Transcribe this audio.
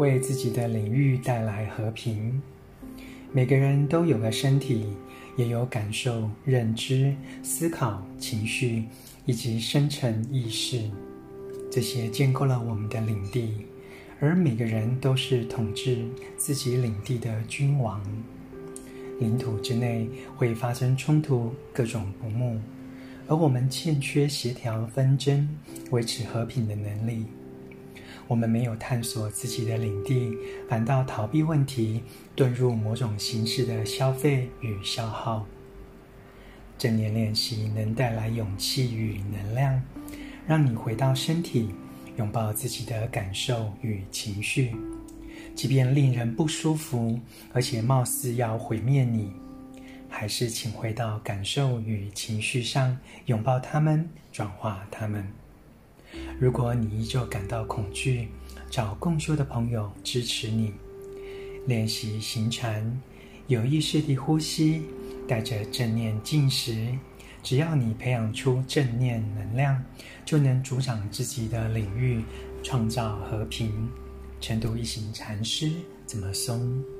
为自己的领域带来和平。每个人都有个身体，也有感受、认知、思考、情绪以及深层意识，这些建构了我们的领地。而每个人都是统治自己领地的君王。领土之内会发生冲突，各种不睦，而我们欠缺协调纷争、维持和平的能力。我们没有探索自己的领地，反倒逃避问题，遁入某种形式的消费与消耗。正念练习能带来勇气与能量，让你回到身体，拥抱自己的感受与情绪，即便令人不舒服，而且貌似要毁灭你，还是请回到感受与情绪上，拥抱他们，转化他们。如果你依旧感到恐惧，找共修的朋友支持你。练习行禅，有意识地呼吸，带着正念进食。只要你培养出正念能量，就能主掌自己的领域，创造和平。晨读一行禅师怎么松？